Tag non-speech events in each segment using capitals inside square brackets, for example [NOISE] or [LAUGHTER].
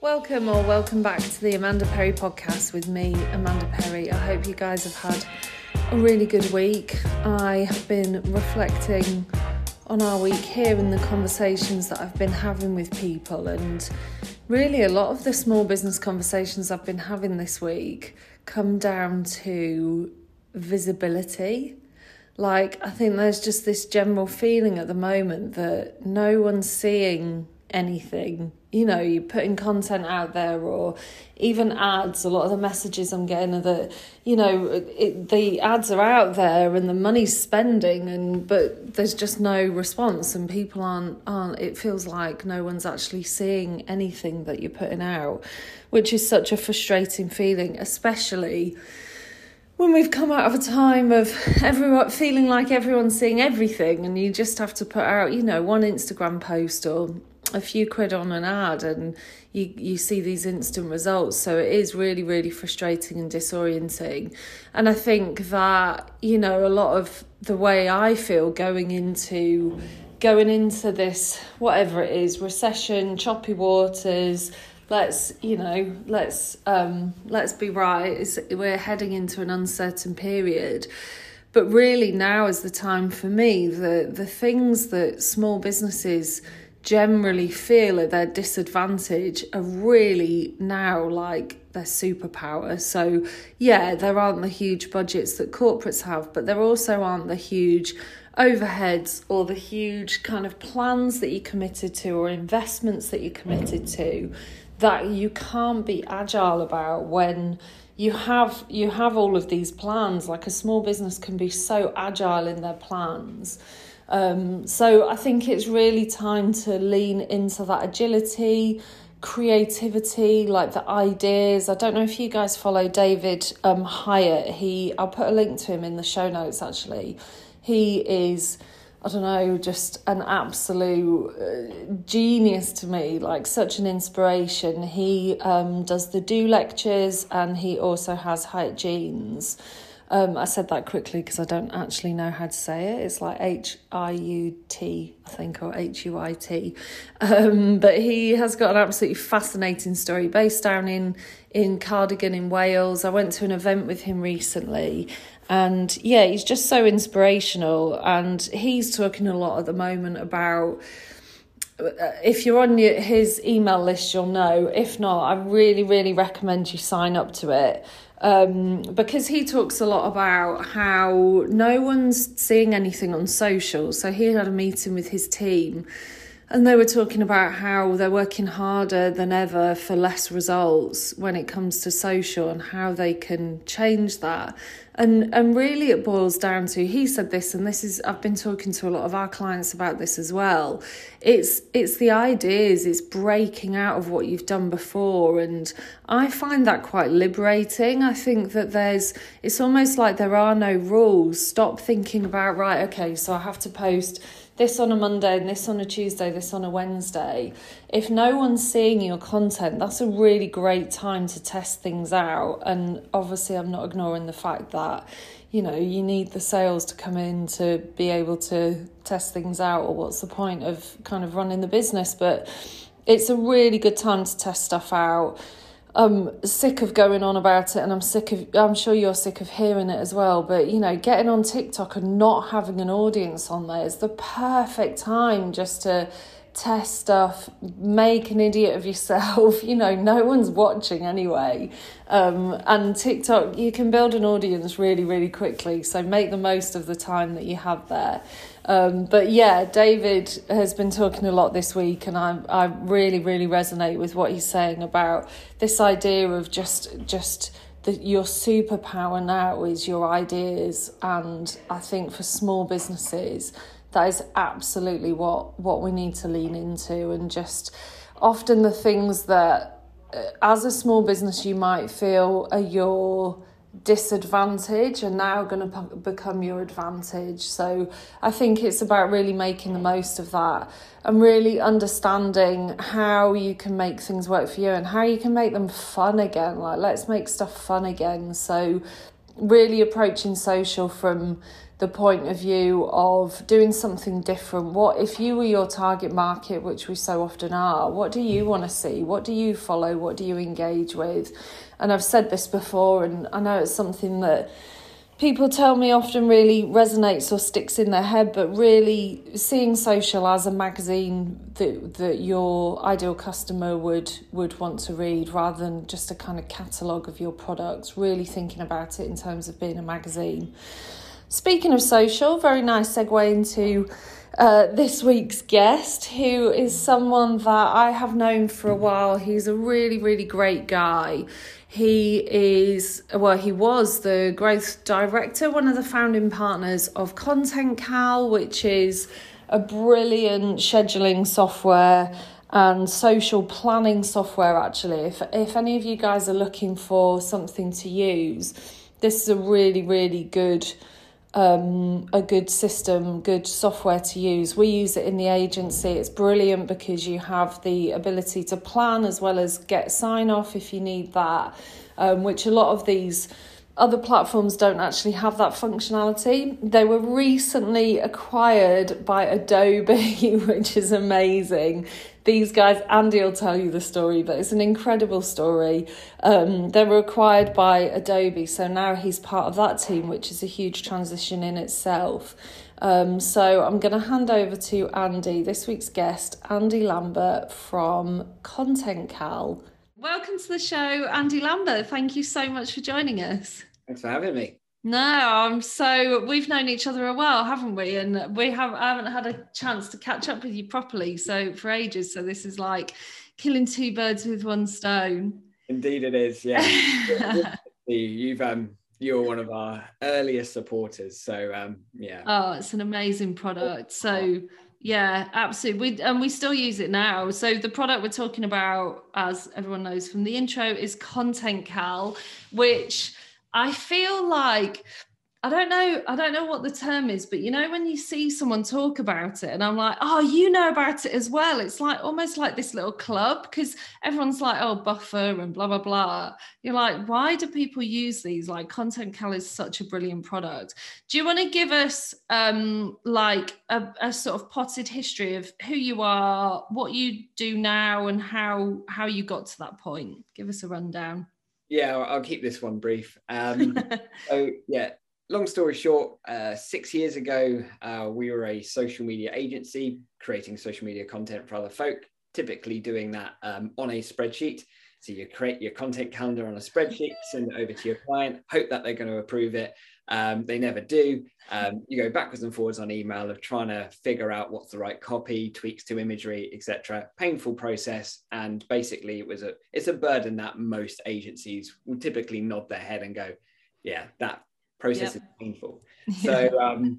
Welcome or welcome back to the Amanda Perry podcast with me, Amanda Perry. I hope you guys have had a really good week. I have been reflecting on our week here and the conversations that I've been having with people, and really a lot of the small business conversations I've been having this week come down to visibility. Like, I think there's just this general feeling at the moment that no one's seeing anything you know you're putting content out there or even ads. A lot of the messages i'm getting are that you know it, the ads are out there and the money's spending and but there's just no response and people aren't aren't it feels like no one's actually seeing anything that you're putting out which is such a frustrating feeling especially when we've come out of a time of everyone feeling like everyone's seeing everything and you just have to put out you know one instagram post or a few quid on an ad and you you see these instant results. So it is really really frustrating and disorienting. And i think that you know a lot of the way i feel going into going into this whatever it is recession choppy waters let's you know let's um let's be right. It's, we're heading into an uncertain period. But really now is the time for me. The the things that small businesses generally feel at their disadvantage are really now like their superpower. So, yeah, there aren't the huge budgets that corporates have, but there also aren't the huge overheads or the huge kind of plans that you're committed to or investments that you're committed to that you can't be agile about when you have you have all of these plans like a small business can be so agile in their plans um, so I think it's really time to lean into that agility, creativity, like the ideas. I don't know if you guys follow David um, Hieatt. He, I'll put a link to him in the show notes. Actually, he is. I don't know, just an absolute uh, genius to me, like such an inspiration. He um, does the Do lectures and he also has Hiut Jeans. Um, I said that quickly because I don't actually know how to say it. It's like H I U T, I think, or H U I T. Um, but he has got an absolutely fascinating story based down in in Cardigan in Wales. I went to an event with him recently, and yeah, he's just so inspirational. And he's talking a lot at the moment about uh, if you're on his email list, you'll know. If not, I really, really recommend you sign up to it um, because he talks a lot about how no one's seeing anything on social. So he had a meeting with his team and they were talking about how they're working harder than ever for less results when it comes to social and how they can change that. And and really it boils down to he said this and this is I've been talking to a lot of our clients about this as well. It's it's the ideas, it's breaking out of what you've done before and I find that quite liberating. I think that there's it's almost like there are no rules. Stop thinking about right, okay, so I have to post this on a Monday and this on a Tuesday, this on a Wednesday. If no one's seeing your content, that's a really great time to test things out. And obviously, I'm not ignoring the fact that, you know, you need the sales to come in to be able to test things out, or what's the point of kind of running the business? But it's a really good time to test stuff out I'm sick of going on about it and I'm sick of I'm sure you're sick of hearing it as well but you know getting on TikTok and not having an audience on there is the perfect time just to test stuff make an idiot of yourself [LAUGHS] you know no one's watching anyway. Um, and TikTok you can build an audience really really quickly so make the most of the time that you have there um, but yeah, David has been talking a lot this week, and I I really really resonate with what he's saying about this idea of just just that your superpower now is your ideas, and I think for small businesses that is absolutely what what we need to lean into, and just often the things that uh, as a small business you might feel are your disadvantage are now going to become your advantage. So I think it's about really making the most of that and really understanding how you can make things work for you and how you can make them fun again. Like, let's make stuff fun again. So, really approaching social from the point of view of doing something different. What if you were your target market, which we so often are? What do you want to see? What do you follow? What do you engage with? And I've said this before, and I know it's something that people tell me often really resonates or sticks in their head, but really seeing social as a magazine that that your ideal customer would would want to read rather than just a kind of catalogue of your products, really thinking about it in terms of being a magazine. Speaking of social, very nice segue into uh, this week's guest, who is someone that I have known for a while. He's a really, really great guy. He is, well, he was the growth director, one of the founding partners of Content Cal, which is a brilliant scheduling software and social planning software. Actually, if if any of you guys are looking for something to use, this is a really really good um, a good system, good software to use. We use it in the agency. It's brilliant because you have the ability to plan as well as get sign off if you need that, um, which a lot of these other platforms don't actually have that functionality. They were recently acquired by Adobe, [LAUGHS] which is amazing these guys, Andy will tell you the story, but it's an incredible story. Um, they were acquired by Adobe, so now he's part of that team, which is a huge transition in itself. Um, so I'm going to hand over to Andy, this week's guest, Andy Lambert from Content Cal. Welcome to the show, Andy Lambert. Thank you so much for joining us. Thanks for having me. No, I'm so we've known each other a while, haven't we? And we have I haven't had a chance to catch up with you properly so for ages. So this is like killing two birds with one stone. Indeed it is, yeah. [LAUGHS] You've um you're one of our earliest supporters. So um yeah. Oh, it's an amazing product. So yeah, absolutely. We and we still use it now. So the product we're talking about, as everyone knows from the intro, is Content Cal, which I feel like I don't know, I don't know what the term is, but you know, when you see someone talk about it, and I'm like, oh, you know about it as well. It's like almost like this little club because everyone's like, oh, buffer and blah blah blah. You're like, why do people use these? Like, Content Cal is such a brilliant product. Do you want to give us um like a, a sort of potted history of who you are, what you do now, and how how you got to that point? Give us a rundown. Yeah, I'll keep this one brief. Um, [LAUGHS] so, yeah, long story short, uh, six years ago, uh, we were a social media agency creating social media content for other folk, typically doing that um, on a spreadsheet. So you create your content calendar on a spreadsheet, send it over to your client, hope that they're going to approve it. Um, they never do. Um, you go backwards and forwards on email of trying to figure out what's the right copy, tweaks to imagery, etc. Painful process, and basically it was a it's a burden that most agencies will typically nod their head and go, "Yeah, that process yep. is painful." [LAUGHS] So, um,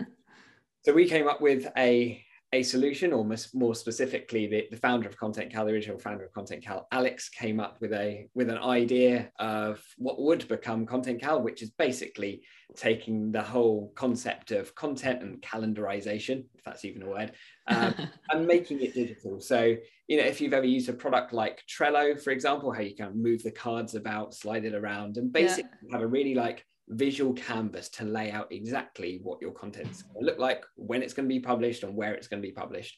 so we came up with a a solution, or more specifically, the, the founder of Content Cal, the original founder of Content Cal, Alex, came up with a with an idea of what would become Content Cal, which is basically taking the whole concept of content and calendarization, if that's even a word, um, [LAUGHS] and making it digital. So, you know, if you've ever used a product like Trello, for example, how you can move the cards about, slide it around, and basically yeah. have a really like visual canvas to lay out exactly what your content's going to look like, when it's going to be published, and where it's going to be published.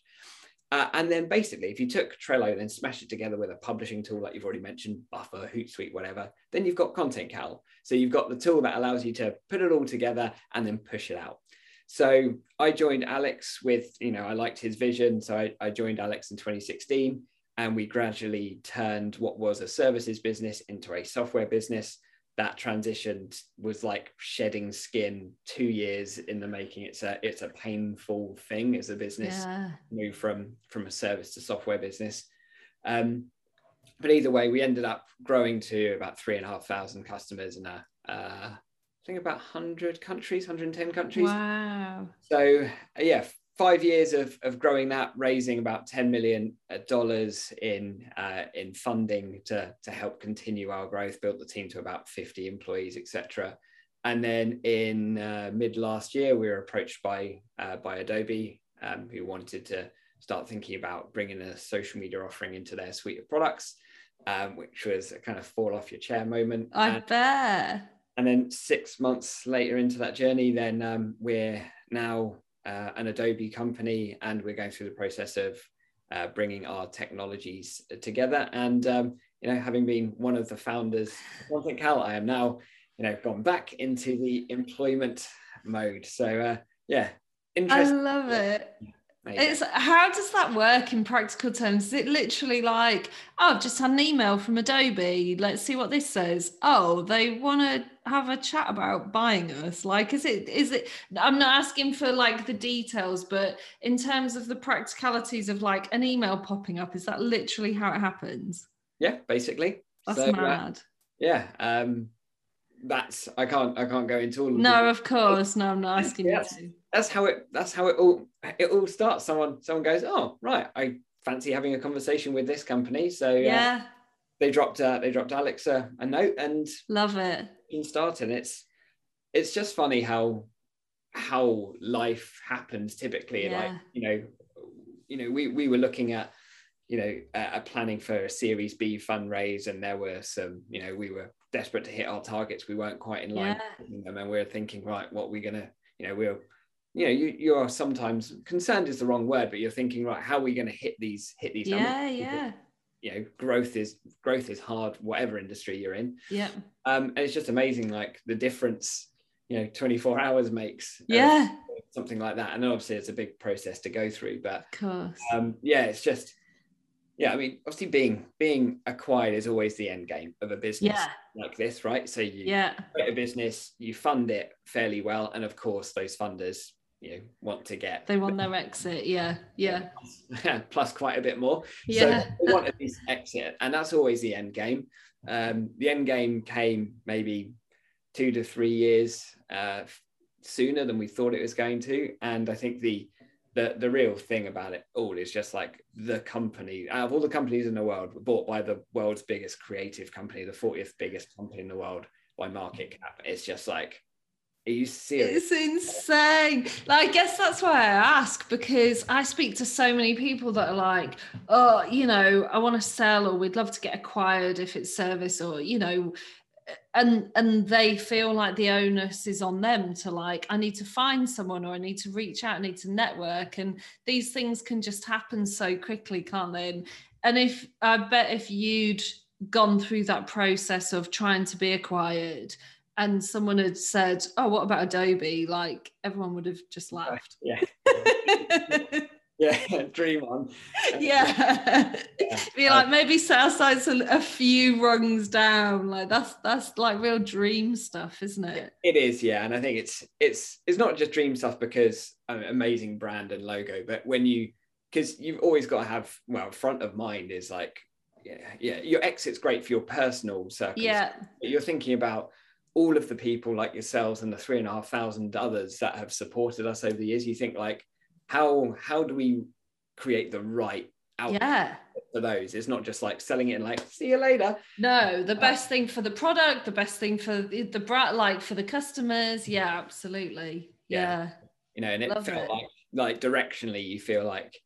Uh, and then basically, if you took Trello and then smash it together with a publishing tool like you've already mentioned, Buffer, Hootsuite, whatever, then you've got Content Cal. So you've got the tool that allows you to put it all together and then push it out. So I joined Alex with, you know, I liked his vision. So I, I joined Alex in 2016 and we gradually turned what was a services business into a software business that transition was like shedding skin two years in the making. It's a it's a painful thing as a business yeah. move from from a service to software business. Um, but either way we ended up growing to about three and a half thousand customers in a uh, I think about 100 countries 110 countries. Wow. So uh, yeah five years of, of growing that, raising about $10 million in, uh, in funding to, to help continue our growth, built the team to about 50 employees, etc. And then in uh, mid last year, we were approached by, uh, by Adobe, um, who wanted to start thinking about bringing a social media offering into their suite of products, um, which was a kind of fall off your chair moment. I and, bet and then six months later into that journey, then um, we're now uh, an Adobe company, and we're going through the process of uh, bringing our technologies together. And um, you know, having been one of the founders of Cal, I am now you know gone back into the employment mode. So uh, yeah, interesting. I love it. It's how does that work in practical terms? Is it literally like, oh, I've just had an email from Adobe. Let's see what this says. Oh, they want to have a chat about buying us. Like, is it? Is it? I'm not asking for like the details, but in terms of the practicalities of like an email popping up, is that literally how it happens? Yeah, basically. That's so, uh, mad. Uh, yeah. Um, that's I can't I can't go into all of No, of course. No, I'm not asking you to. That's how it that's how it all it all starts. Someone someone goes, Oh, right, I fancy having a conversation with this company. So yeah. Uh, they dropped uh, they dropped Alex a, a note and love it. And started. It's it's just funny how how life happens typically. Yeah. Like, you know, you know, we we were looking at you know, uh, planning for a Series B fundraise, and there were some, you know, we were desperate to hit our targets. We weren't quite in line yeah. them, and we are thinking, right, what we're we gonna, you know, we're, you know, you you are sometimes concerned is the wrong word, but you're thinking, right, how are we going to hit these hit these numbers? Yeah, yeah. You know, growth is growth is hard, whatever industry you're in. Yeah. Um, and it's just amazing, like the difference, you know, 24 hours makes. Yeah. Something like that, and obviously it's a big process to go through, but of course. Um, yeah, it's just yeah, I mean, obviously being being acquired is always the end game of a business yeah. like this, right? So you yeah. create a business, you fund it fairly well, and of course those funders, you know, want to get they want their exit, yeah, yeah, plus, [LAUGHS] plus quite a bit more. Yeah, so they want this exit, and that's always the end game. Um, the end game came maybe two to three years uh, sooner than we thought it was going to, and I think the the the real thing about it all is just like the company out of all the companies in the world bought by the world's biggest creative company the 40th biggest company in the world by market cap it's just like are you serious? It's insane. Like, I guess that's why I ask because I speak to so many people that are like, oh, you know, I want to sell or we'd love to get acquired if it's service or, you know, and and they feel like the onus is on them to like i need to find someone or i need to reach out i need to network and these things can just happen so quickly can't they? And, and if i bet if you'd gone through that process of trying to be acquired and someone had said oh what about adobe? like everyone would have just laughed. yeah [LAUGHS] yeah, [LAUGHS] dream on. Yeah. yeah. [LAUGHS] Be like maybe Southside's a, a few rungs down. Like that's that's like real dream stuff, isn't it? It is, yeah. And I think it's it's it's not just dream stuff because um, amazing brand and logo, but when you because you've always got to have well, front of mind is like yeah, yeah, your exit's great for your personal circles. Yeah. you're thinking about all of the people like yourselves and the three and a half thousand others that have supported us over the years. You think like how how do we create the right output yeah. for those? It's not just like selling it and like see you later. No, the uh, best thing for the product, the best thing for the, the brand, like for the customers. Yeah, absolutely. Yeah. yeah. You know, and it Love felt it. like like directionally you feel like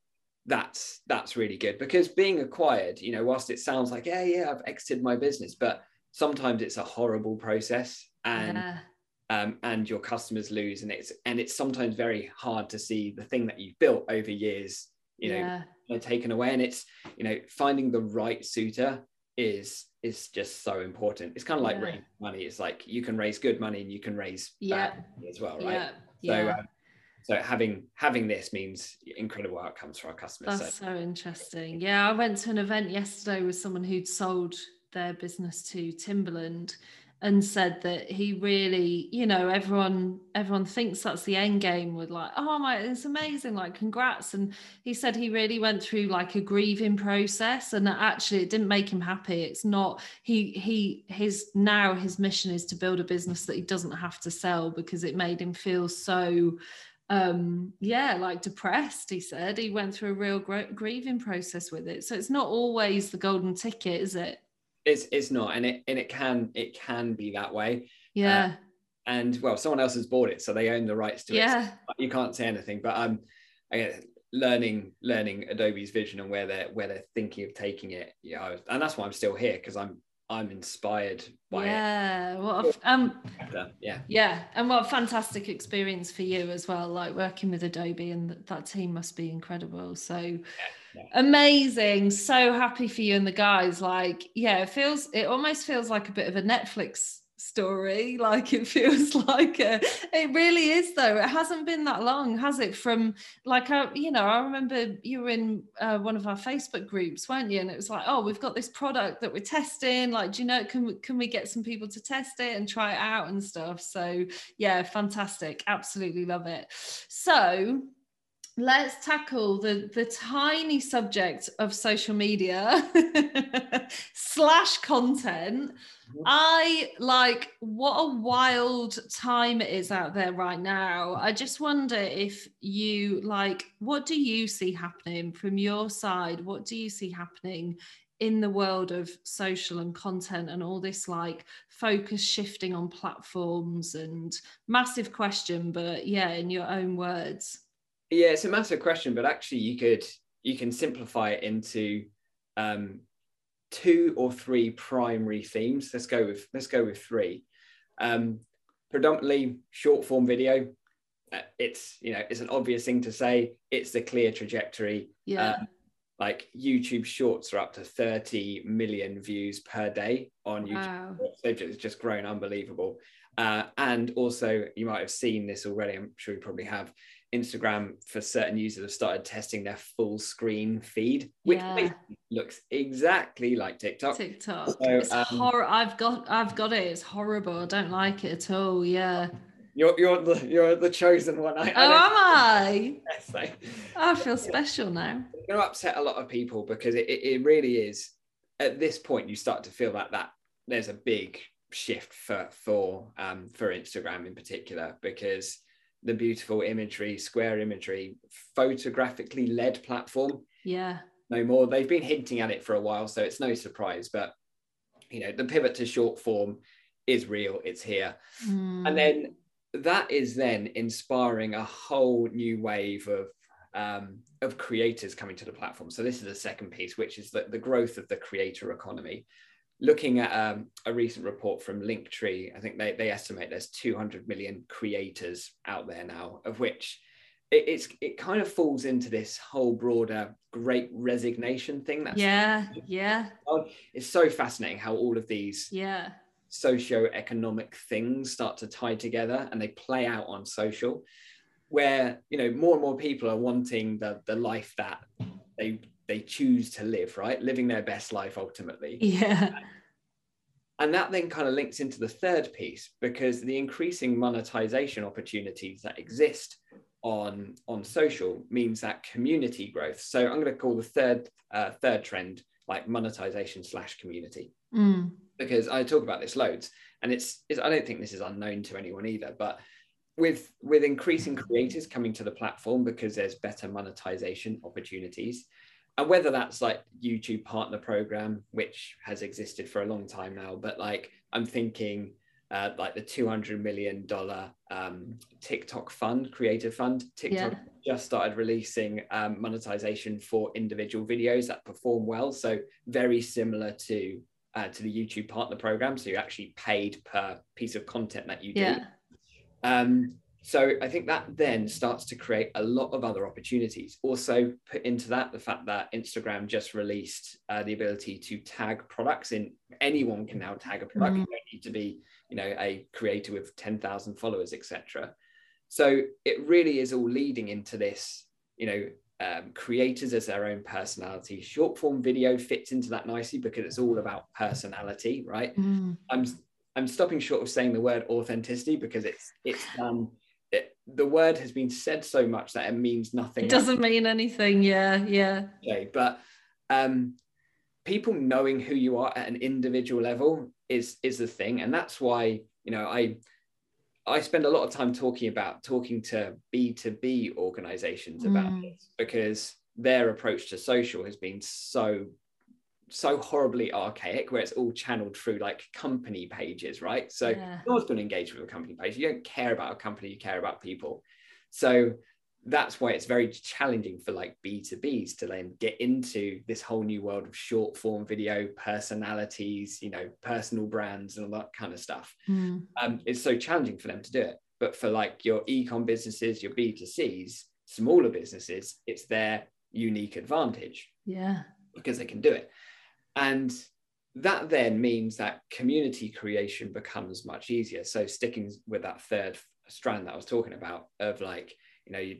that's that's really good because being acquired, you know, whilst it sounds like yeah, yeah, I've exited my business, but sometimes it's a horrible process and yeah um, and your customers lose and it's and it's sometimes very hard to see the thing that you've built over years you know yeah. taken away and it's you know finding the right suitor is is just so important it's kind of like yeah. raising money it's like you can raise good money and you can raise yeah as well right yeah. so. Um, so having having this means incredible outcomes for our customers that's so. so interesting yeah i went to an event yesterday with someone who'd sold their business to timberland and said that he really you know everyone everyone thinks that's the end game with like oh my it's amazing like congrats. And he said he really went through like a grieving process and that actually it didn't make him happy. It's not he he his now his mission is to build a business that he doesn't have to sell because it made him feel so um yeah like depressed he said. He went through a real grieving process with it. So it's not always the golden ticket is it it's it's not and it and it can it can be that way yeah uh, and well someone else has bought it so they own the rights to yeah. it you can't say anything but um I, learning learning adobe's vision and where they're where they're thinking of taking it yeah and that's why i'm still here because i'm I'm inspired by yeah, it. what a, um, yeah, yeah, and what a fantastic experience for you as well. Like working with Adobe, and that, that team must be incredible. So yeah, amazing! So happy for you and the guys. Like, yeah, it feels, it almost feels like a bit of a Netflix story. [LAUGHS] Like it feels [LAUGHS] like a, it really is though. It hasn't been that long has it? From like I, you know i remember you were in uh, one of our facebook groups weren't you? And it was like oh we've got this product that we're testing. Like do you know can we, can we get some people to test it and try it out and stuff? So yeah fantastic. Absolutely love it. So let's tackle the the tiny subject of social media [LAUGHS] slash content. Mm-hmm. i like what a wild time it is out there right now. I just wonder if you like what do you see happening from your side? What do you see happening in the world of social and content and all this like focus shifting on platforms and massive question but yeah in your own words yeah, it's a massive question, but actually, you could you can simplify it into um, two or three primary themes. Let's go with let's go with three. Um, predominantly short form video. Uh, it's you know it's an obvious thing to say. It's the clear trajectory. Yeah. Uh, like YouTube Shorts are up to 30 million views per day on YouTube. Wow. Just, just grown unbelievable. Uh, and also, you might have seen this already. I'm sure you probably have. Instagram for certain users have started testing their full screen feed, which yeah. looks exactly like TikTok. TikTok. So, it's um, horror. I've got I've got it. It's horrible. I don't like it at all. Yeah. You're you're the you're the chosen one. I, oh, I am I? [LAUGHS] Yes, I, I feel special now. It's going to upset a lot of people because it, it, it really is. At this point, you start to feel like that there's a big shift for for um, for Instagram in particular because the beautiful imagery, square imagery, photographically led platform. Yeah. No more. They've been hinting at it for a while, so it's no surprise. But you know, the pivot to short form is real. It's here, mm. and then that is then inspiring a whole new wave of um, of creators coming to the platform. So this is the second piece, which is the, the growth of the creator economy looking at um, a recent report from Linktree, I think they, they estimate there's 200 million creators out there now, of which it, it's it kind of falls into this whole broader great resignation thing. That's yeah, yeah. It's so fascinating how all of these yeah socio-economic things start to tie together and they play out on social where you know more and more people are wanting the the life that they they choose to live, right? Living their best life ultimately. Yeah. And that then kind of links into the third piece because the increasing monetization opportunities that exist on on social means that community growth. So I'm going to call the third uh, third trend like monetization slash community mm. because I talk about this loads, and it's, it's I don't think this is unknown to anyone either, but with with increasing creators coming to the platform because there's better monetization opportunities and whether that's like YouTube partner program, which has existed for a long time now, but like I'm thinking uh, like the $200 million um, TikTok fund, creative fund. TikTok yeah. just started releasing um, monetization for individual videos that perform well. So very similar to uh, to the YouTube partner program. So you're actually paid per piece of content that you do. Yeah. Um, so I think that then starts to create a lot of other opportunities. Also, put into that the fact that Instagram just released uh, the ability to tag products in. Anyone can now tag a product. Mm-hmm. You don't need to be, you know, a creator with ten thousand followers, etc. So it really is all leading into this, you know, um, creators as their own personality. Short form video fits into that nicely because it's all about personality, right? Mm. I'm I'm stopping short of saying the word authenticity because it's it's um the word has been said so much that it means nothing. It doesn't mean anything. Yeah, yeah. Okay, but um, people knowing who you are at an individual level is is the thing, and that's why you know I I spend a lot of time talking about talking to B two B organizations about mm. this because their approach to social has been so so horribly archaic where it's all channeled through like company pages, right? So yeah. no one's going to engage with a company page. You don't care about a company, you care about people. So that's why it's very challenging for like b2bs to then get into this whole new world of short form video personalities you know personal brands and all that kind of stuff mm. um, it's so challenging for them to do it but for like your ecom businesses your b2cs smaller businesses it's their unique advantage yeah because they can do it and that then means that community creation becomes much easier so sticking with that third strand that i was talking about of like you know you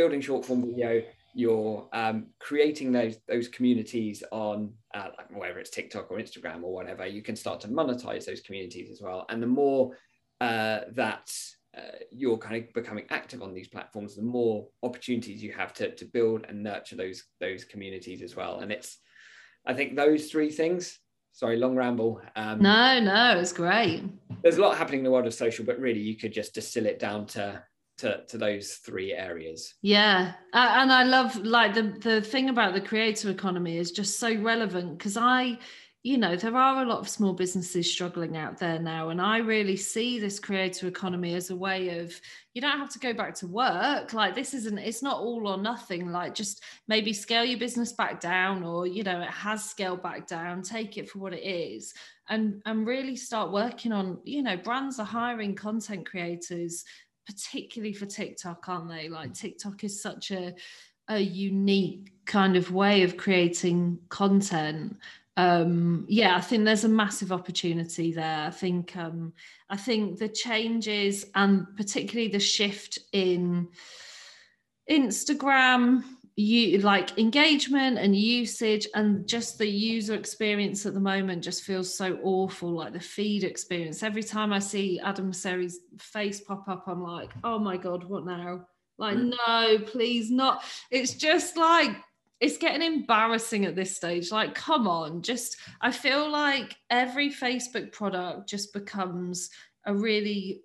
building short form video, you're um, creating those those communities on uh, like whether it's TikTok or Instagram or whatever, you can start to monetize those communities as well. And the more uh, that uh, you're kind of becoming active on these platforms, the more opportunities you have to, to build and nurture those those communities as well. And it's, I think those three things. Sorry, long ramble. Um, no, no, it's great. There's a lot happening in the world of social, but really you could just distill it down to to, to those three areas yeah uh, and i love like the the thing about the creator economy is just so relevant because i you know there are a lot of small businesses struggling out there now and i really see this creator economy as a way of you don't have to go back to work like this isn't it's not all or nothing like just maybe scale your business back down or you know it has scaled back down take it for what it is and and really start working on you know brands are hiring content creators particularly for TikTok, aren't they? Like mm. TikTok is such a a unique kind of way of creating content. Um, yeah, I think there's a massive opportunity there. I think um, I think the changes and particularly the shift in Instagram you like engagement and usage and just the user experience at the moment just feels so awful like the feed experience every time i see adam Mosseri's face pop up i'm like oh my god what now like mm. no please not it's just like it's getting embarrassing at this stage like come on just i feel like every facebook product just becomes a really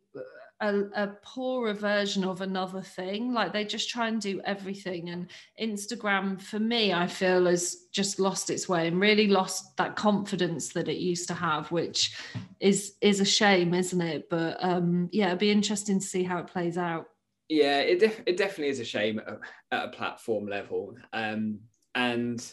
a, a poorer version of another thing. Like they just try and do everything. And Instagram, for me, I feel has just lost its way and really lost that confidence that it used to have, which is is a shame, isn't it? But um, yeah, it'd be interesting to see how it plays out. Yeah, it def- it definitely is a shame at, at a platform level. Um, and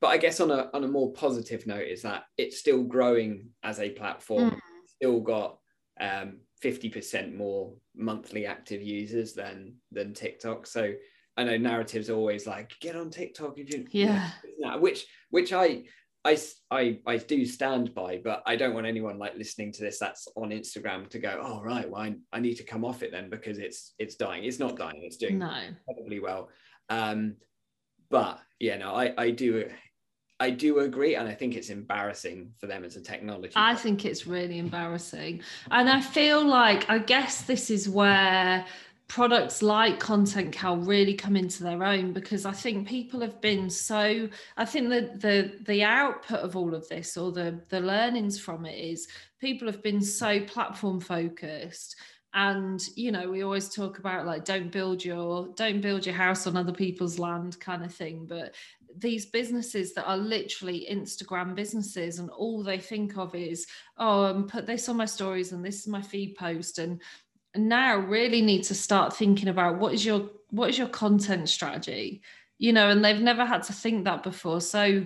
but I guess on a on a more positive note is that it's still growing as a platform. Mm. Still got um, 50% more monthly active users than than TikTok. So I know narratives always like get on TikTok you, yeah which which I I, I I do stand by, but I don't want anyone like listening to this that's on Instagram to go, oh right, well I, I need to come off it then because it's it's dying. It's not dying. It's doing no. incredibly well. Um, but yeah, no, I I do I do agree, and I think it's embarrassing for them as a technology. I think it's really embarrassing, and I feel like I guess this is where products like content cal really come into their own because i think people have been so i think that the the output of all of this or the the learnings from it is people have been so platform focused and you know we always talk about like don't build your don't build your house on other people's land kind of thing but these businesses that are literally Instagram businesses and all they think of is, oh, um, put this on my stories and this is my feed post. And, and now really need to start thinking about what is your what is your content strategy? You know, and they've never had to think that before. So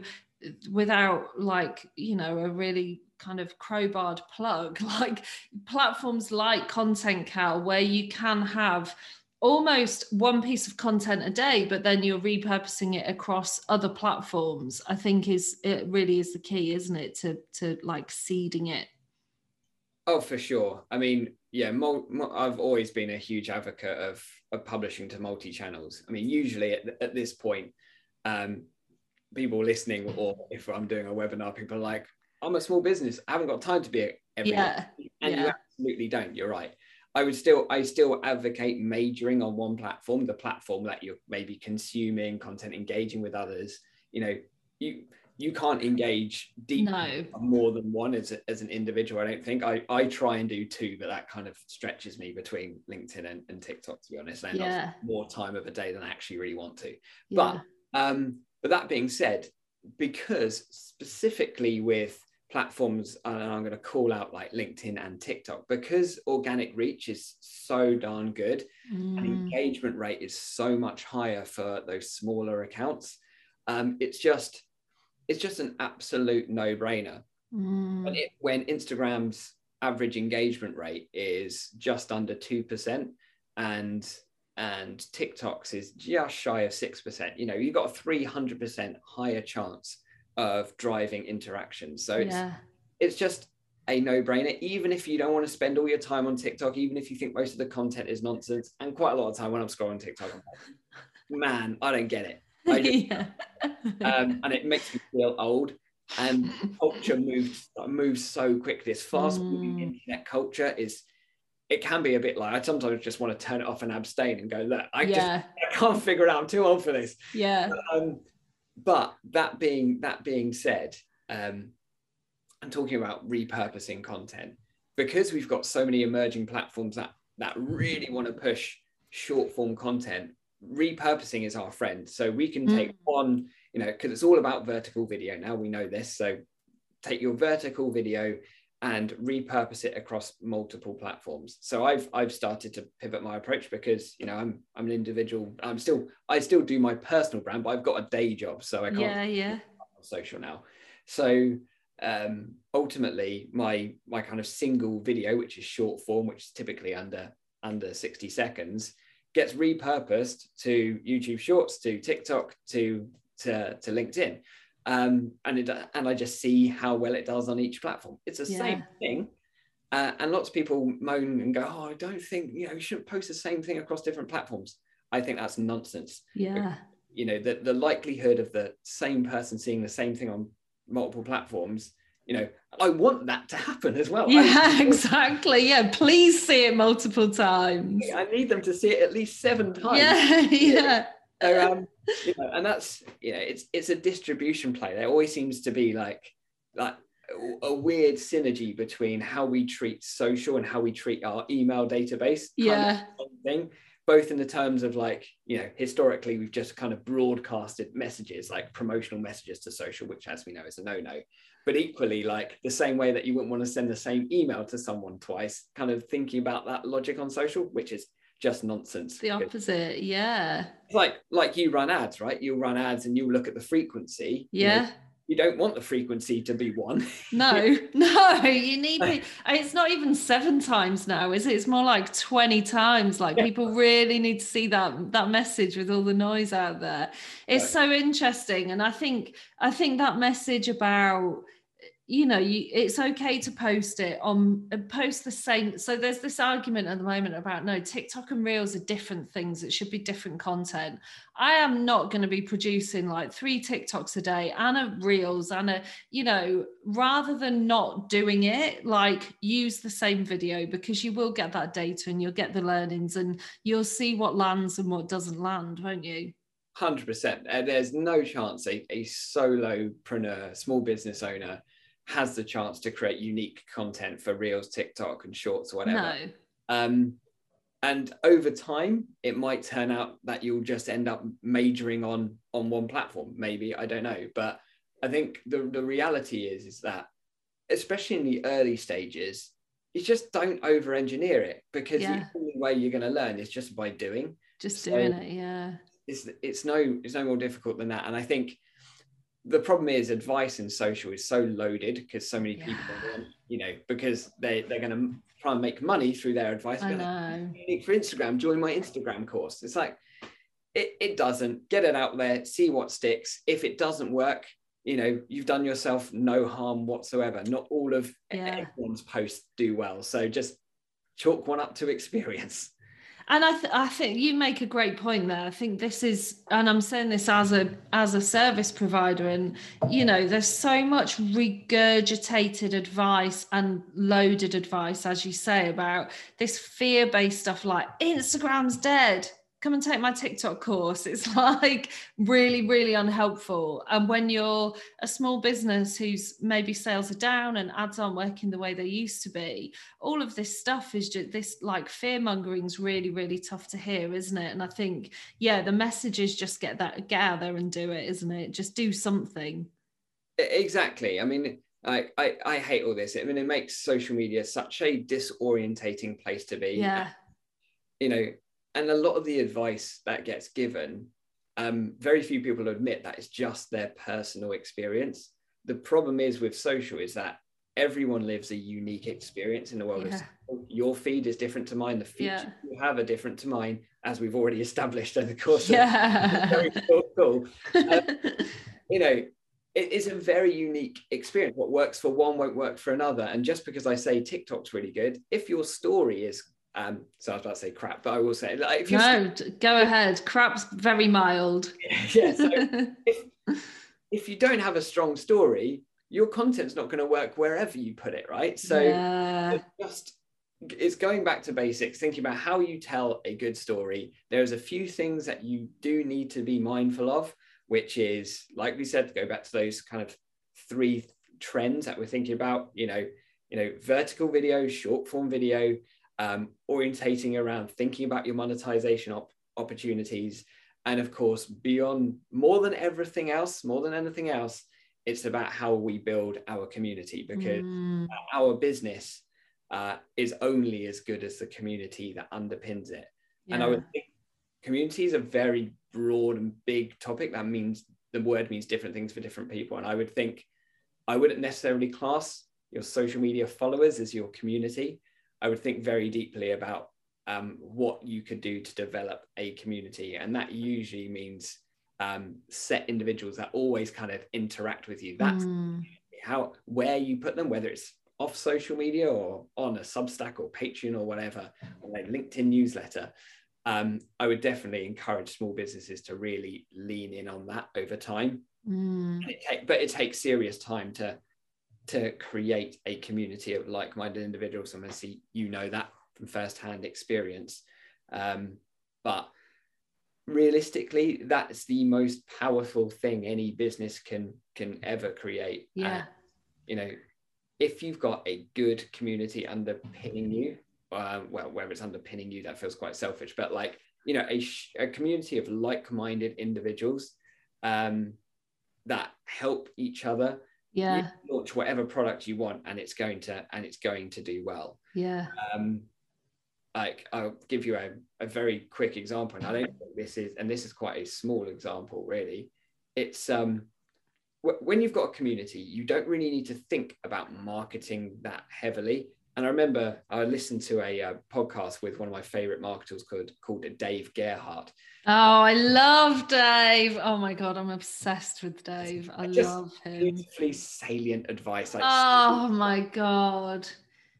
without like, you know, a really kind of crowbarred plug, [LAUGHS] like platforms like Content Cal, where you can have almost one piece of content a day but then you're repurposing it across other platforms i think is it really is the key isn't it to to like seeding it oh for sure i mean yeah i've always been a huge advocate of of publishing to multi channels i mean usually at, at this point um people listening or if i'm doing a webinar people are like i'm a small business i haven't got time to be everywhere yeah. and yeah. you absolutely don't you're right I would still I still advocate majoring on one platform, the platform that you're maybe consuming content, engaging with others. You know, you you can't engage deep no. more than one as, a, as an individual. I don't think I, I try and do two, but that kind of stretches me between LinkedIn and, and TikTok, to be honest. And yeah. more time of a day than I actually really want to. Yeah. But um, but that being said, because specifically with platforms, and I'm going to call out like LinkedIn and TikTok, because organic reach is so darn good mm. and engagement rate is so much higher for those smaller accounts. Um, it's just it's just an absolute no-brainer. Mm. When, it, when Instagram's average engagement rate is just under two percent, and and TikTok's is just shy of six percent. You know, you've got a three hundred percent higher chance of driving interaction. So it's yeah. it's just a no-brainer. Even if you don't want to spend all your time on TikTok, even if you think most of the content is nonsense, and quite a lot of time when I'm scrolling TikTok, I'm like, man, I don't get it. [LAUGHS] Yeah. um, and it makes me feel old. And culture moves moves so quickly. This fast-moving mm. internet culture is it can be a bit like I sometimes just want to turn it off and abstain and go, look, I yeah. just I can't figure it out. I'm too old for this. Yeah. Um, but that being that being said, um, I'm talking about repurposing content because we've got so many emerging platforms that that really want to push short form content. Repurposing is our friend, so we can take mm. one, you know, because it's all about vertical video now. We know this, so take your vertical video and repurpose it across multiple platforms. So I've I've started to pivot my approach because you know I'm I'm an individual. I'm still I still do my personal brand, but I've got a day job, so I can't. Yeah, yeah. social now, so um, ultimately my my kind of single video, which is short form, which is typically under under 60 seconds, gets repurposed to YouTube Shorts, to TikTok, to to, to LinkedIn um, and it, and I just see how well it does on each platform. It's the yeah. same thing. Uh, and lots of people moan and go, "Oh, I don't think you know you shouldn't post the same thing across different platforms." I think that's nonsense. Yeah. You know, the the likelihood of the same person seeing the same thing on multiple platforms you know i want that to happen as well yeah [LAUGHS] exactly yeah please see it multiple times i need them to see it at least seven times yeah [LAUGHS] yeah so, um, you know, and that's you know, it's it's a distribution play. There always seems to be like like a weird synergy between how we treat social and how we treat our email database. Yeah. thing, both in the terms of like, you know, historically we've just kind of broadcasted messages like promotional messages to social, which as we know is a no-no. But equally, like the same way that you wouldn't want to send the same email to someone twice, kind of thinking about that logic on social, which is just nonsense. The opposite, yeah. It's like like you run ads, right? You run ads and you look at the frequency. Yeah. You, know, you don't want the frequency to be one. No, [LAUGHS] [LAUGHS] no, you need it. It's not even seven times now, is it? It's more like 20 times. Like yeah. people really need to see that that message with all the noise out there. It's right. so interesting. And I think I think that message about you know you, it's okay to post it on uh, post the same so there's this argument at the moment about no tiktok and reels are different things it should be different content. I am not going to be producing like three tiktoks a day and a reels and a you know rather than not doing it like use the same video because you will get that data and you'll get the learnings and you'll see what lands and what doesn't land won't you? 100% uh, there's no chance a, a solopreneur small business owner has the chance to create unique content for Reels, TikTok, and Shorts, or whatever. No. Um, and over time, it might turn out that you'll just end up majoring on on one platform. Maybe I don't know, but I think the the reality is is that especially in the early stages, you just don't over engineer it because yeah. the only way you're going to learn is just by doing. Just so doing it, yeah. It's it's no it's no more difficult than that, and I think the problem is advice in social is so loaded because so many yeah. people you know because they they're going to try and make money through their advice. I know. Like, for instagram join my instagram course. It's like it, it doesn't. Get it out there see what sticks. If it doesn't work you know you've done yourself no harm whatsoever. Not all of yeah. everyone's posts do well. So just chalk one up to experience and I, th- I think you make a great point there. I think this is, and I'm saying this as a as a service provider, and you know, there's so much regurgitated advice and loaded advice, as you say, about this fear-based stuff like Instagram's dead come and take my TikTok course. It's [LAUGHS] like really, really unhelpful. And when you're a small business whose maybe sales are down and ads aren't working the way they used to be, all of this stuff is just this like fear mongering is really, really tough to hear, isn't it? And I think, yeah, the message is just get that, get out there and do it, isn't it? Just do something. Exactly. I mean, I, I I hate all this. I mean, it makes social media such a disorientating place to be. Yeah. You know, and a lot of the advice that gets given, um, very few people admit that it's just their personal experience. The problem is with social is that everyone lives a unique experience in the world. Yeah. Your feed is different to mine. The features Yeah. you have are different to mine, as we've already [LAUGHS] established over the course of Yeah. very cool, cool. [LAUGHS] you know, it is a very unique experience. What works for one won't work for another. And just because I say TikTok's really good, if your story is, um, so I was about to say crap, but I will say, like, if your no, d- go ahead. Crap's very mild. [LAUGHS] yeah, so [LAUGHS] if, if you don't have a strong story, your content's not going to work wherever you put it, right? So yeah. it's just it's going back to basics thinking about how you tell a good story there's a few things that you do need to be mindful of which is like we said to go back to those kind of three trends that we're thinking about you know you know vertical video short form video um, orientating around thinking about your monetization op- opportunities and of course beyond more than everything else more than anything else it's about how we build our community because Mm, our business uh, is only as good as the community that underpins it. And I would think community is a very broad and big topic. That means the word means different things for different people. And I would think I wouldn't necessarily class your social media followers as your community. I would think very deeply about um, what you could do to develop a community. And that usually means um, set individuals that always kind of interact with you. That's Mm, how where you put them, whether it's off social media or on a Substack or Patreon or whatever, or a LinkedIn newsletter. Um, I would definitely encourage small businesses to really lean in on that over time. mm, It take, but it takes serious time to to create a community of like-minded individuals. And obviously, you know that from first-hand experience. Um, but realistically, that's the most powerful thing any business can can ever create. And yeah. you know, if you've got a good community underpinning you, um, well, whether it's underpinning you, that feels quite selfish, but like, you know, a, sh- a community of like minded individuals um, that help each other. Yeah. You launch whatever product you want and it's going to and it's going to do well Yeah. um, like I'll give you a, a very quick example, and I don't think this is, and this is quite a small example, really. It's um, w- when you've got a community, you don't really need to think about marketing that heavily. And I remember I listened to a uh, podcast with one of my favorite marketers called called Dave Gerhardt. Oh, I love Dave. Oh my god, I'm obsessed with Dave. I Just love him. Beautifully salient advice, like Oh my god.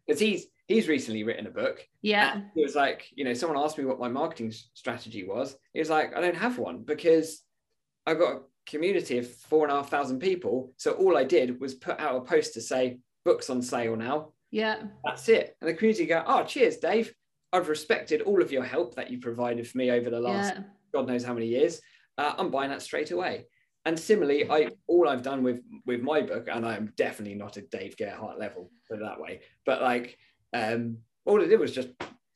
because he's he's recently written a book Yeah. It was like, you know, someone asked me what my marketing strategy was. He was like, I don't have one because I've got a community of four and a half thousand people. So all I did was put out a post to say, books on sale now. Yeah. That's it. And the community go, oh, cheers, Dave. I've respected all of your help that you provided for me over the last Yeah. God knows how many years. Uh, I'm buying that straight away. And similarly, I all I've done with with my book, and I'm definitely not a Dave Gerhardt level, put it that way. But like, um, all I did was just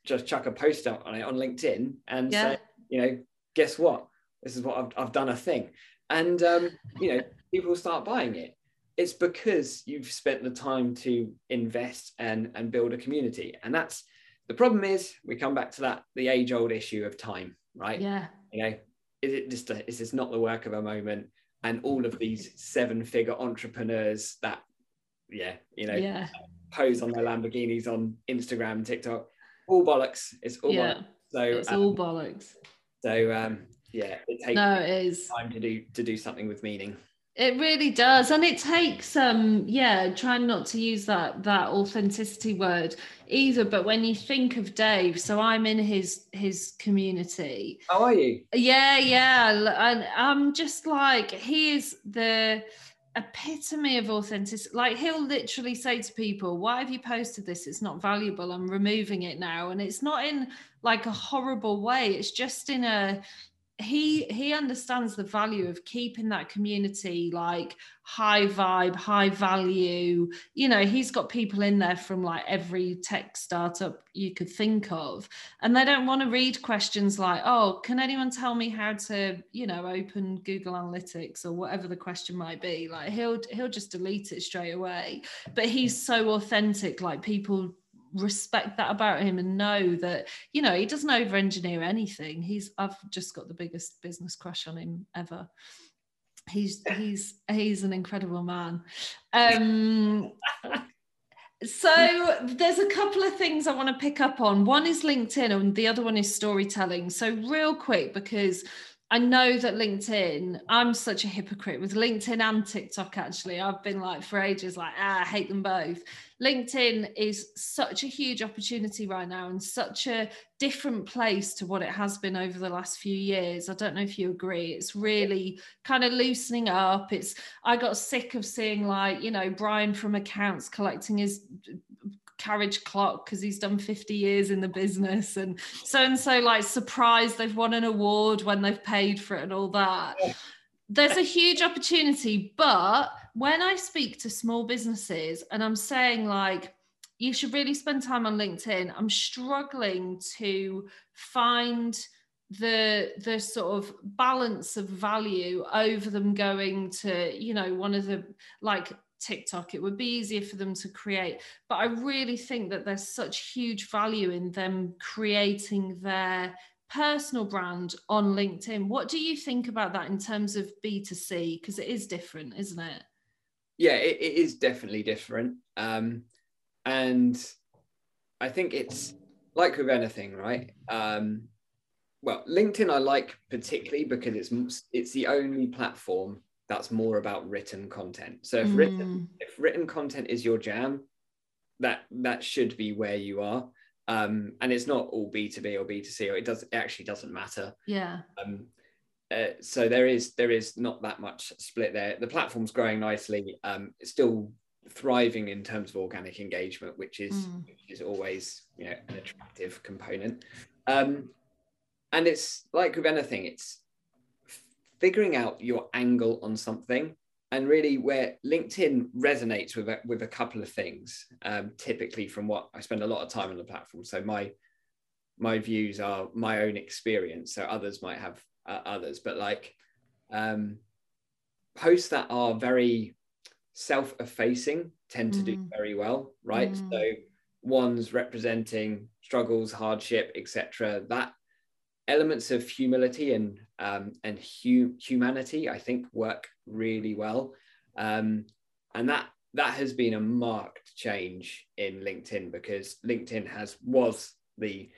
just chuck a post out on it on LinkedIn and Yeah. say, you know, guess what? This is what I've I've done a thing, and um, you know, people start buying it. It's because you've spent the time to invest and and build a community, and that's the problem. Is we come back to that the age old issue of time, right? Yeah. you know is it just a, is this not the work of a moment and all of these seven figure entrepreneurs that yeah you know Yeah. pose on their lamborghinis on instagram tiktok all bollocks it's all Yeah. bollocks. so It's um, all bollocks. so um yeah it takes No, it is. time to do to do something with meaning It really does, and it takes um yeah, trying not to use that that authenticity word either. But when you think of Dave, so I'm in his his community. how are you Yeah, yeah, and I'm just like he is the epitome of authenticity. Like he'll literally say to people, "Why have you posted this? It's not valuable. I'm removing it now." And it's not in like a horrible way. It's just in a he he understands the value of keeping that community like high vibe high value. You know he's got people in there from like every tech startup you could think of. And they don't want to read questions like oh can anyone tell me how to you know open google analytics or whatever the question might be? Like he'll he'll just delete it straight away. But he's so authentic like people respect that about him and know that you know he doesn't over engineer anything. He's i've just got the biggest business crush on him ever. He's he's he's an incredible man. Um so there's a couple of things i want to pick up on. One is linkedin and the other one is storytelling. So real quick because I know that LinkedIn, I'm such a hypocrite with LinkedIn and TikTok. Actually, I've been like for ages, like, ah, I hate them both. LinkedIn is such a huge opportunity right now and such a different place to what it has been over the last few years. I don't know if you agree. It's really kind of loosening up. It's, I got sick of seeing like, you know, Brian from accounts collecting his carriage clock because he's done 50 years in the business and so and so like surprised they've won an award when they've paid for it and all that. There's a huge opportunity but when i speak to small businesses and i'm saying like you should really spend time on linkedin i'm struggling to find the the sort of balance of value over them going to you know one of the like TikTok. It would be easier for them to create. But I really think that there's such huge value in them creating their personal brand on LinkedIn. What do you think about that in terms of B2C? Because it is different, isn't it? Yeah, it, it is definitely different. Um, and I think it's like with anything, right? Um, well, LinkedIn I like particularly because it's it's the only platform that's more about written content. So if mm. written if written content is your jam, that that should be where you are. Um, and it's not all B2B or B2C, or it does it actually doesn't matter. Yeah. Um, uh, so there is there is not that much split there. The platform's growing nicely. Um, it's still thriving in terms of organic engagement, which is mm. which is always you know an attractive component. Um, and it's like with anything, it's figuring out your angle on something and really where linkedin resonates with a, with a couple of things um, typically from what i spend a lot of time on the platform so my my views are my own experience so others might have uh, others but like um, posts that are very self-effacing tend to mm. do very well right mm. so ones representing struggles hardship etc that elements of humility and um, and hu- humanity, I think, work really well, um, and that that has been a marked change in LinkedIn because LinkedIn has was the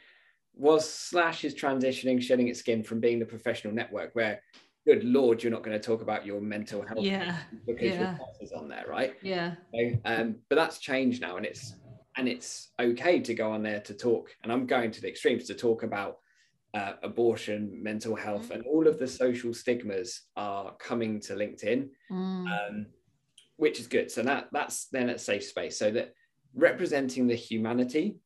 was slash is transitioning, shedding its skin from being the professional network where good lord you're not going to talk about your mental health yeah. because yeah. your boss is on there right? Yeah. So, um, but that's changed now and it's and it's okay to go on there to talk. And i'm going to the extremes to talk about uh, abortion, mental health, and all of the social stigmas are coming to LinkedIn, mm. um, which is good. So that that's then a safe space. So that representing the humanity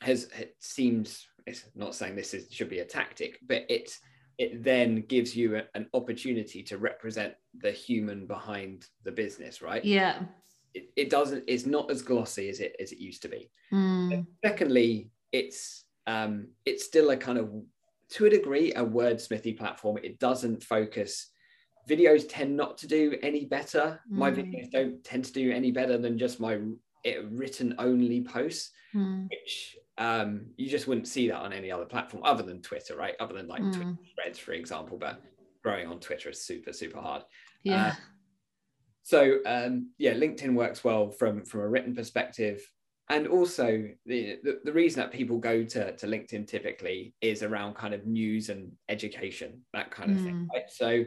has it seems it's not saying this is, should be a tactic, but it it then gives you a, an opportunity to represent the human behind the business, right? Yeah. It, it doesn't. It's not as glossy as it as it used to be. Mm. Secondly, it's um, it's still a kind of to a degree a wordsmithy platform. It doesn't focus. Videos tend not to do any better. Mm. my videos don't tend to do any better than just my written only posts mm. which um, you just wouldn't see that on any other platform other than twitter right? Other than like mm. twitter threads for example but growing on twitter is super super hard. Yeah. Uh, so um, yeah linkedin works well from from a written perspective and also the, the, the reason that people go to, to linkedin typically is around kind of news and education that kind of mm. thing right so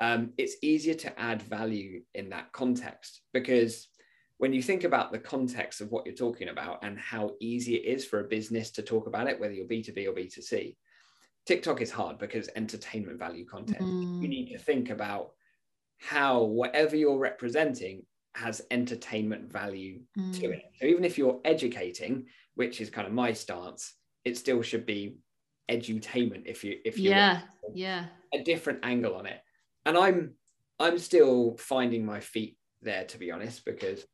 um, it's easier to add value in that context because when you think about the context of what you're talking about and how easy it is for a business to talk about it whether you're b2b or b2c tiktok is hard because entertainment value content mm. you need to think about how whatever you're representing has entertainment value mm. to it. So even if you're educating, which is kind of my stance, it still should be edutainment if you if you yeah yeah. A different angle on it. And i'm i'm still finding my feet there to be honest because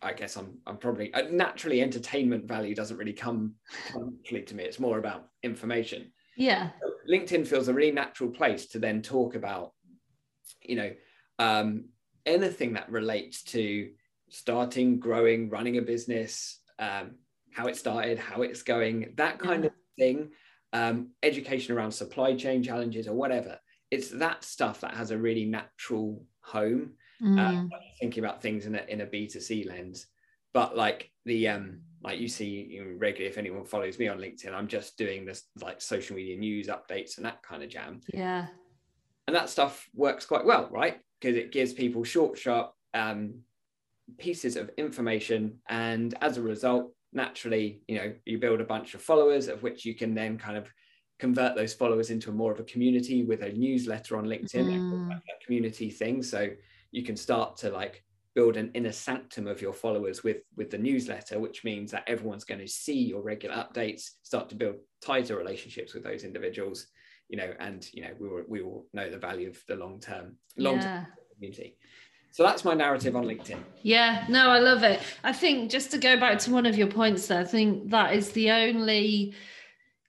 i guess i'm i'm probably uh, naturally entertainment value doesn't really come, naturally to me. It's more about information. Yeah. Linkedin feels a really natural place to then talk about you know um, anything that relates to starting growing running a business um, how it started how it's going that kind yeah. of thing um, education around supply chain challenges or whatever it's that stuff that has a really natural home mm. uh, thinking about things in a, in a b2c lens but like the um like you see regularly if anyone follows me on linkedin i'm just doing this like social media news updates and that kind of jam yeah and that stuff works quite well right because it gives people short sharp um, pieces of information. And as a result naturally you know you build a bunch of followers of which you can then kind of convert those followers into more of a community with a newsletter on linkedin mm. community thing. So you can start to like build an inner sanctum of your followers with with the newsletter which means that everyone's going to see your regular updates start to build tighter relationships with those individuals you know and you know we will we will know the value of the long term long term yeah. community so that's my narrative on LinkedIn. Yeah, no, I love it. I think just to go back to one of your points there, I think that is the only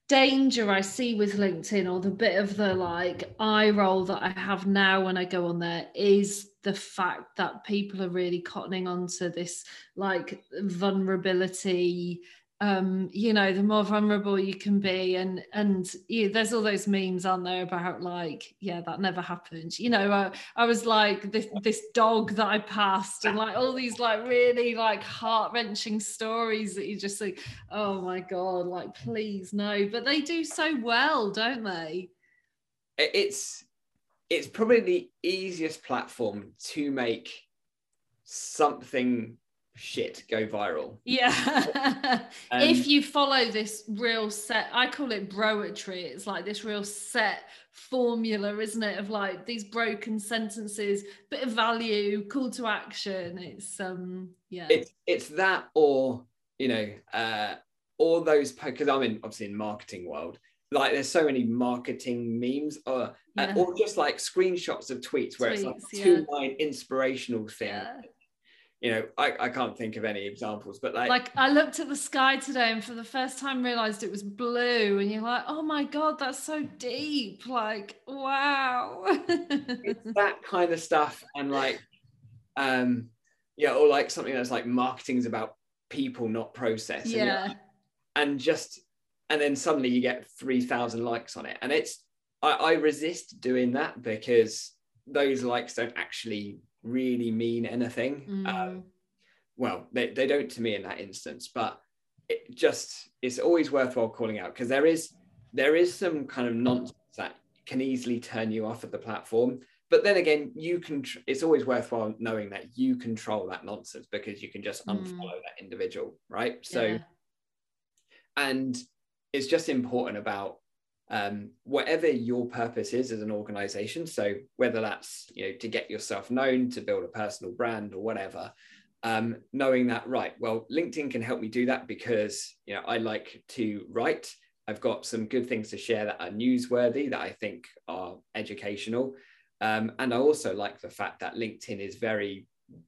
danger I see with LinkedIn or the bit of the like eye roll that I have now when I go on there is the fact that people are really cottoning onto this like vulnerability um you know the more vulnerable you can be and and yeah, there's all those memes on there about like yeah that never happened. You know I, I was like this this dog that i passed and like all these like really like heart-wrenching stories that you just like oh my god like please no. But they do so well don't they? It's it's probably the easiest platform to make something shit go viral. Yeah. [LAUGHS] um, if you follow this real set, I call it broetry. It's like this real set formula, isn't it? Of like these broken sentences, bit of value, call to action. It's um yeah. It's it's that or you know, uh all those because I'm in obviously in marketing world. Like there's so many marketing memes or uh, yeah. uh, or just like screenshots of tweets where tweets, it's like two yeah. line inspirational thing. Yeah you know, I, I can't think of any examples, but like like I looked at the sky today and for the first time realized it was blue, and you're like, oh my god, that's so deep. Like, wow. [LAUGHS] it's that kind of stuff. And like um yeah, or like something that's like marketing is about people, not process. Yeah. And, and just and then suddenly you get 3000 likes on it. And it's I, I resist doing that because those likes don't actually really mean anything. Mm. Um, well, they, they don't to me in that instance, but it just it's always worthwhile calling out because there is there is some kind of nonsense that can easily turn you off of the platform. But then again, you can. It's always worthwhile knowing that you control that nonsense because you can just mm. unfollow that individual, right? So, yeah. and it's just important about um, whatever your purpose is as an organization so whether that's you know to get yourself known to build a personal brand or whatever um, knowing that right well linkedin can help me do that because you know i like to write. I've got some good things to share that are newsworthy that i think are educational. Um, and i also like the fact that linkedin is very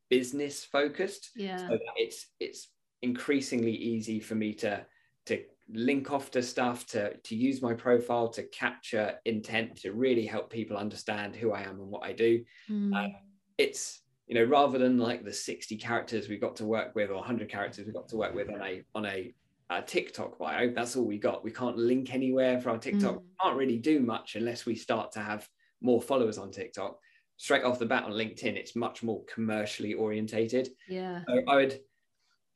business focused. Yeah. So it's it's increasingly easy for me to to link off to stuff to to use my profile to capture intent to really help people understand who I am and what I do. Mm. Uh, it's you know rather than like the 60 characters we've got to work with or 100 characters we've got to work with on a on a, a TikTok bio. That's all we got. We can't link anywhere for our TikTok. Mm. can't really do much unless we start to have more followers on TikTok. Straight off the bat on LinkedIn, it's much more commercially orientated. Yeah. So I would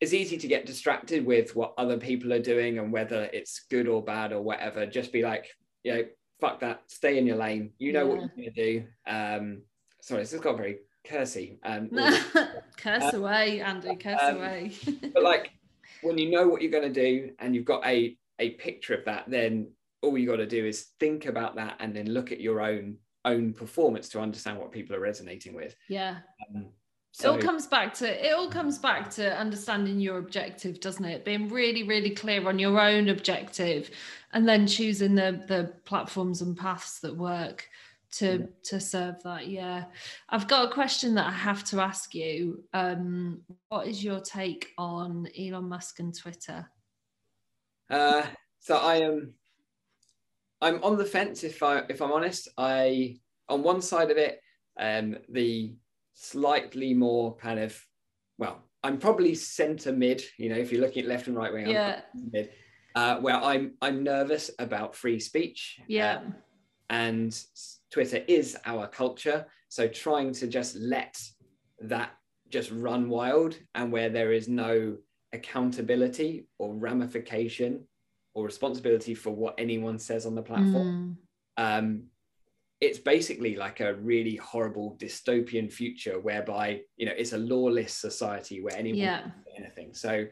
it's easy to get distracted with what other people are doing and whether it's good or bad or whatever. Just be like, you know, fuck that, stay in your lane. You know yeah. what you're gonna do. Um, sorry, this has got very cursy. Um, [LAUGHS] curse uh, away, Andy, curse um, away. but like when you know what you're gonna do and you've got a a picture of that, then all you got to do is think about that and then look at your own own performance to understand what people are resonating with. Yeah. Um, So, it all comes back to it all comes back to understanding your objective, doesn't it? Being really, really clear on your own objective and then choosing the the platforms and paths that work to yeah. to serve that. Yeah. I've got a question that I have to ask you. Um, what is your take on Elon Musk and Twitter? Uh, so I am I'm on the fence if I if I'm honest. I on one side of it, um, the slightly more kind of well i'm probably center mid you know if you're looking at left and right wing yeah. mid uh, where i'm i'm nervous about free speech. Yeah. Uh, and twitter is our culture. So trying to just let that just run wild and where there is no accountability or ramification or responsibility for what anyone says on the platform mm. um, it's basically like a really horrible dystopian future whereby you know it's a lawless society where anyone yeah. can do anything. So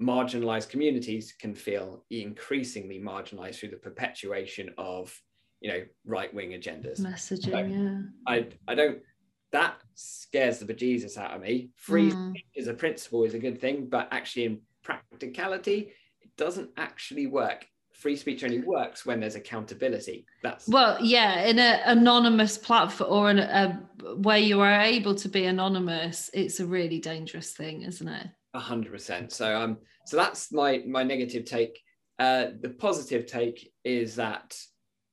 marginalized communities can feel increasingly marginalized through the perpetuation of you know right-wing agendas. Messaging so yeah. I i don't that scares the bejesus out of me. Free mm. as a principle is a good thing but actually in practicality it doesn't actually work free speech only works when there's accountability. That's well, yeah, in an anonymous platform or in a, where you are able to be anonymous, it's a really dangerous thing, isn't it? A hundred percent. So um, so that's my my negative take. Uh, the positive take is that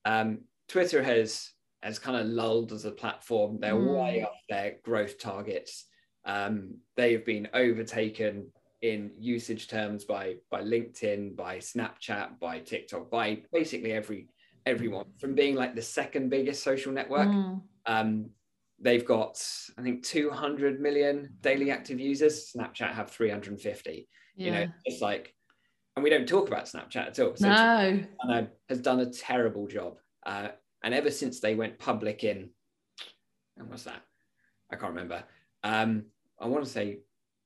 um, Twitter has has kind of lulled as a platform. They're mm. way off their growth targets. Um, they have been overtaken in usage terms by by LinkedIn, by Snapchat, by TikTok, by basically every everyone from being like the second biggest social network. Mm. Um, they've got I think 200 million daily active users. Snapchat have 350. Yeah. You know, it's like, and we don't talk about Snapchat at all. So no, China has done a terrible job. Uh, and ever since they went public in, and what's that? I can't remember. Um, I want to say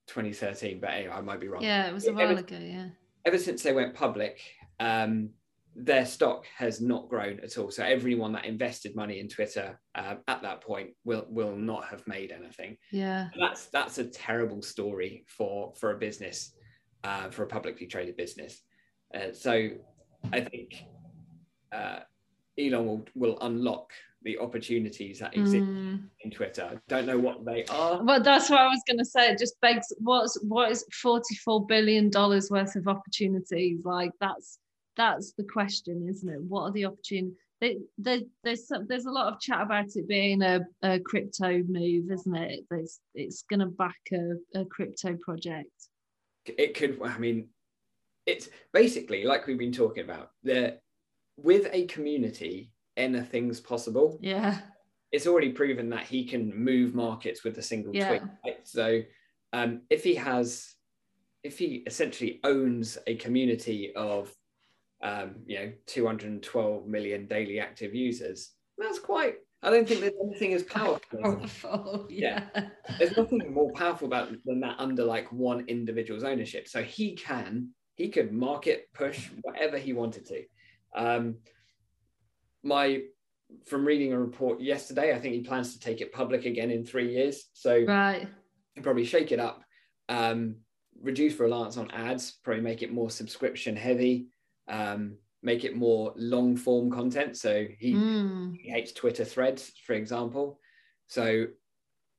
2013, but anyway, I might be wrong. Yeah, it was a while ever, ago. Yeah. Ever since they went public, um, their stock has not grown at all. So everyone that invested money in Twitter uh, at that point will will not have made anything. Yeah, and that's that's a terrible story for for a business, uh, for a publicly traded business. Uh, so I think uh, Elon will will unlock the opportunities that exist mm. in Twitter. Don't know what they are. Well, that's what I was going to say. It just begs what's what is forty-four billion dollars worth of opportunities? Like that's that's the question, isn't it? What are the opportunities? They, they, there's some, there's a lot of chat about it being a, a crypto move, isn't it? It's it's going to back a, a crypto project. It could. I mean, it's basically like we've been talking about. There, with a community, anything's possible. Yeah. It's already proven that he can move markets with a single yeah. tweet. Right? So um, if he has, if he essentially owns a community of, um, you know, 212 million daily active users, that's quite. I don't think there's anything as powerful. powerful [LAUGHS] yeah. yeah. There's nothing more powerful about than that under like one individual's ownership. So he can, he could market push whatever he wanted to. Um, my from reading a report yesterday, I think he plans to take it public again in three years. So right, probably shake it up, um, reduce reliance on ads, probably make it more subscription heavy, um, make it more long form content. So he, mm. he hates Twitter threads, for example. So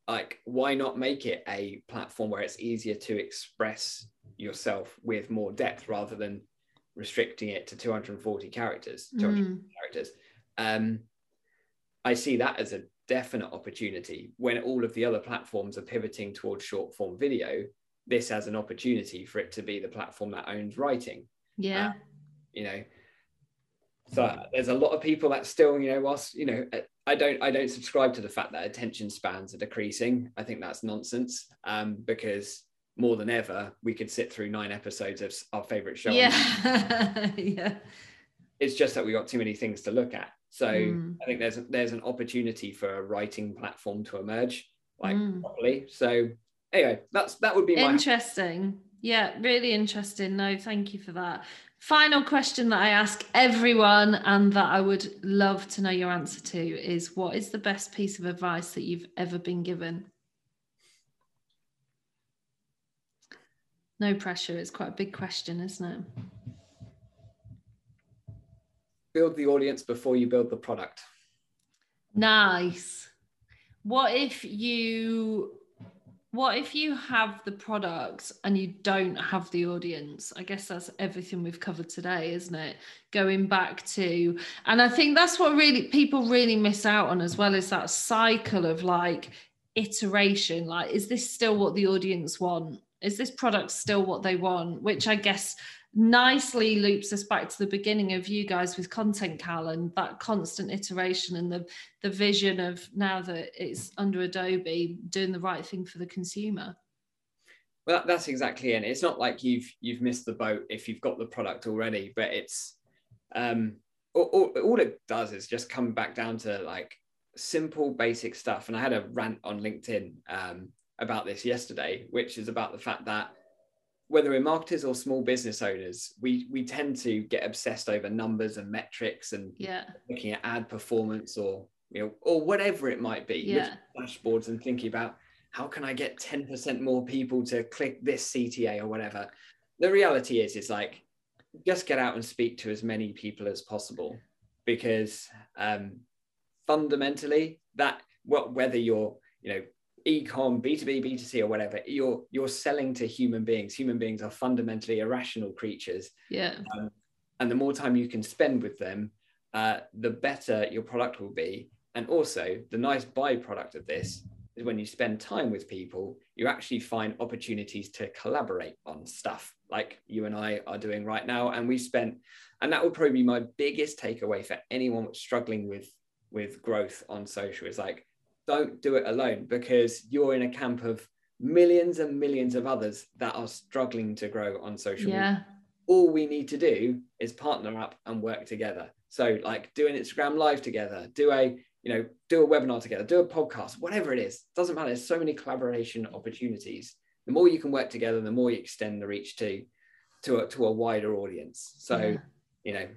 like why not make it a platform where it's easier to express yourself with more depth rather than restricting it to 240 characters 200 mm. characters um, I see that as a definite opportunity when all of the other platforms are pivoting towards short form video. This as an opportunity for it to be the platform that owns writing. Yeah. Uh, you know, so there's a lot of people that still, you know, whilst you know, I don't, I don't subscribe to the fact that attention spans are decreasing. I think that's nonsense um, because more than ever, we could sit through nine episodes of our favorite show. Yeah, [LAUGHS] yeah. It's just that we got too many things to look at. So mm. I think there's there's an opportunity for a writing platform to emerge like mm. properly. So anyway, that's that would be interesting. Yeah, really interesting. No, thank you for that. Final question that I ask everyone and that I would love to know your answer to is what is the best piece of advice that you've ever been given? No pressure. It's quite a big question, isn't it? Build the audience before you build the product. Nice. What if you what if you have the product and you don't have the audience? I guess that's everything we've covered today isn't it? Going back to and i think that's what really people really miss out on as well is that cycle of like iteration. Like is this still what the audience want? Is this product still what they want? Which i guess nicely loops us back to the beginning of you guys with ContentCal and that constant iteration and the the vision of now that it's under adobe doing the right thing for the consumer. Well that's exactly it. It's not like you've you've missed the boat if you've got the product already but it's um all, all, it does is just come back down to like simple basic stuff. And i had a rant on linkedin um, about this yesterday which is about the fact that whether we're marketers or small business owners, we we tend to get obsessed over numbers and metrics and yeah. looking at ad performance or you know or whatever it might be. Yeah. Dashboards and thinking about how can I get 10% more people to click this CTA or whatever. The reality is, is like just get out and speak to as many people as possible because um, fundamentally that well, whether you're you know e-com b2b b2c or whatever you're you're selling to human beings. Human beings are fundamentally irrational creatures. Yeah. Um, and the more time you can spend with them uh, the better your product will be. And also the nice byproduct of this is when you spend time with people you actually find opportunities to collaborate on stuff like you and i are doing right now. And we spent and that would probably be my biggest takeaway for anyone struggling with with growth on social is like don't do it alone because you're in a camp of millions and millions of others that are struggling to grow on social yeah. media. All we need to do is partner up and work together. So like do an Instagram live together, do a, you know, do a webinar together, do a podcast, whatever it is. Doesn't matter. There's so many collaboration opportunities. The more you can work together, the more you extend the reach to to a, to a wider audience. So, yeah. you know,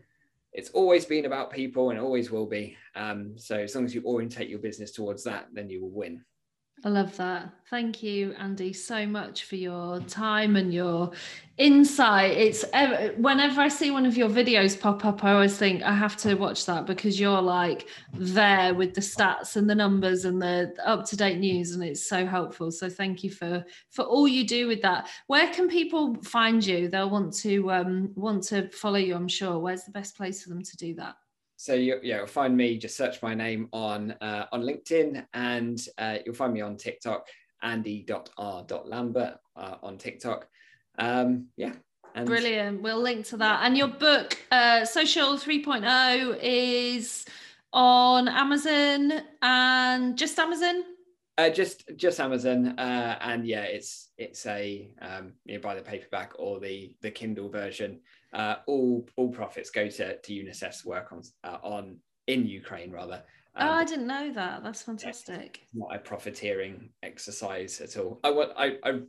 it's always been about people and always will be. Um, so as long as you orientate your business towards that, then you will win. I love that. Thank you, Andy, so much for your time and your insight. It's whenever I see one of your videos pop up, I always think I have to watch that because you're like there with the stats and the numbers and the up to date news, and it's so helpful. So thank you for for all you do with that. Where can people find you? They'll want to um, want to follow you. I'm sure. Where's the best place for them to do that? So you, yeah, you'll find me. Just search my name on uh, on LinkedIn, and uh, you'll find me on TikTok, Andy.R.Lambert uh, on TikTok. Um, yeah. And Brilliant. We'll link to that. And your book, uh, Social 3.0, is on Amazon and just Amazon. Uh, just just Amazon, uh, and yeah, it's it's a um, you know, buy the paperback or the the Kindle version uh, all all profits go to to UNICEF's work on uh, on in Ukraine rather. Um, oh, I didn't know that. That's fantastic. Not a profiteering exercise at all. I want I, I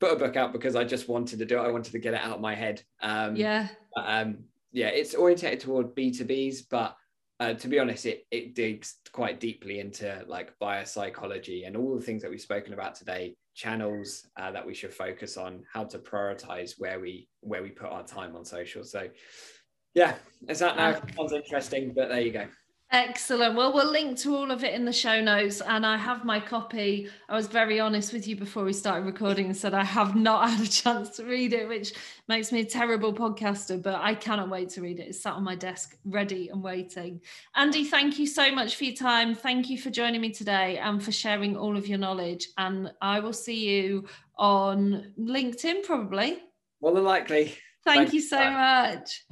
put a book out because I just wanted to do it. I wanted to get it out of my head. Um, yeah. Um, yeah, it's orientated toward B two Bs, but uh, to be honest, it it digs quite deeply into like biopsychology and all the things that we've spoken about today channels uh, that we should focus on, how to prioritize where we where we put our time on social. So yeah, is that now sounds interesting, but there you go. Excellent. Well, we'll link to all of it in the show notes. And I have my copy. I was very honest with you before we started recording and said I have not [LAUGHS] had a chance to read it, which makes me a terrible podcaster, but I cannot wait to read it. It's sat on my desk, ready and waiting. Andy, thank you so much for your time. Thank you for joining me today and for sharing all of your knowledge. And I will see you on LinkedIn probably. More than likely. Thank Thanks. you so much.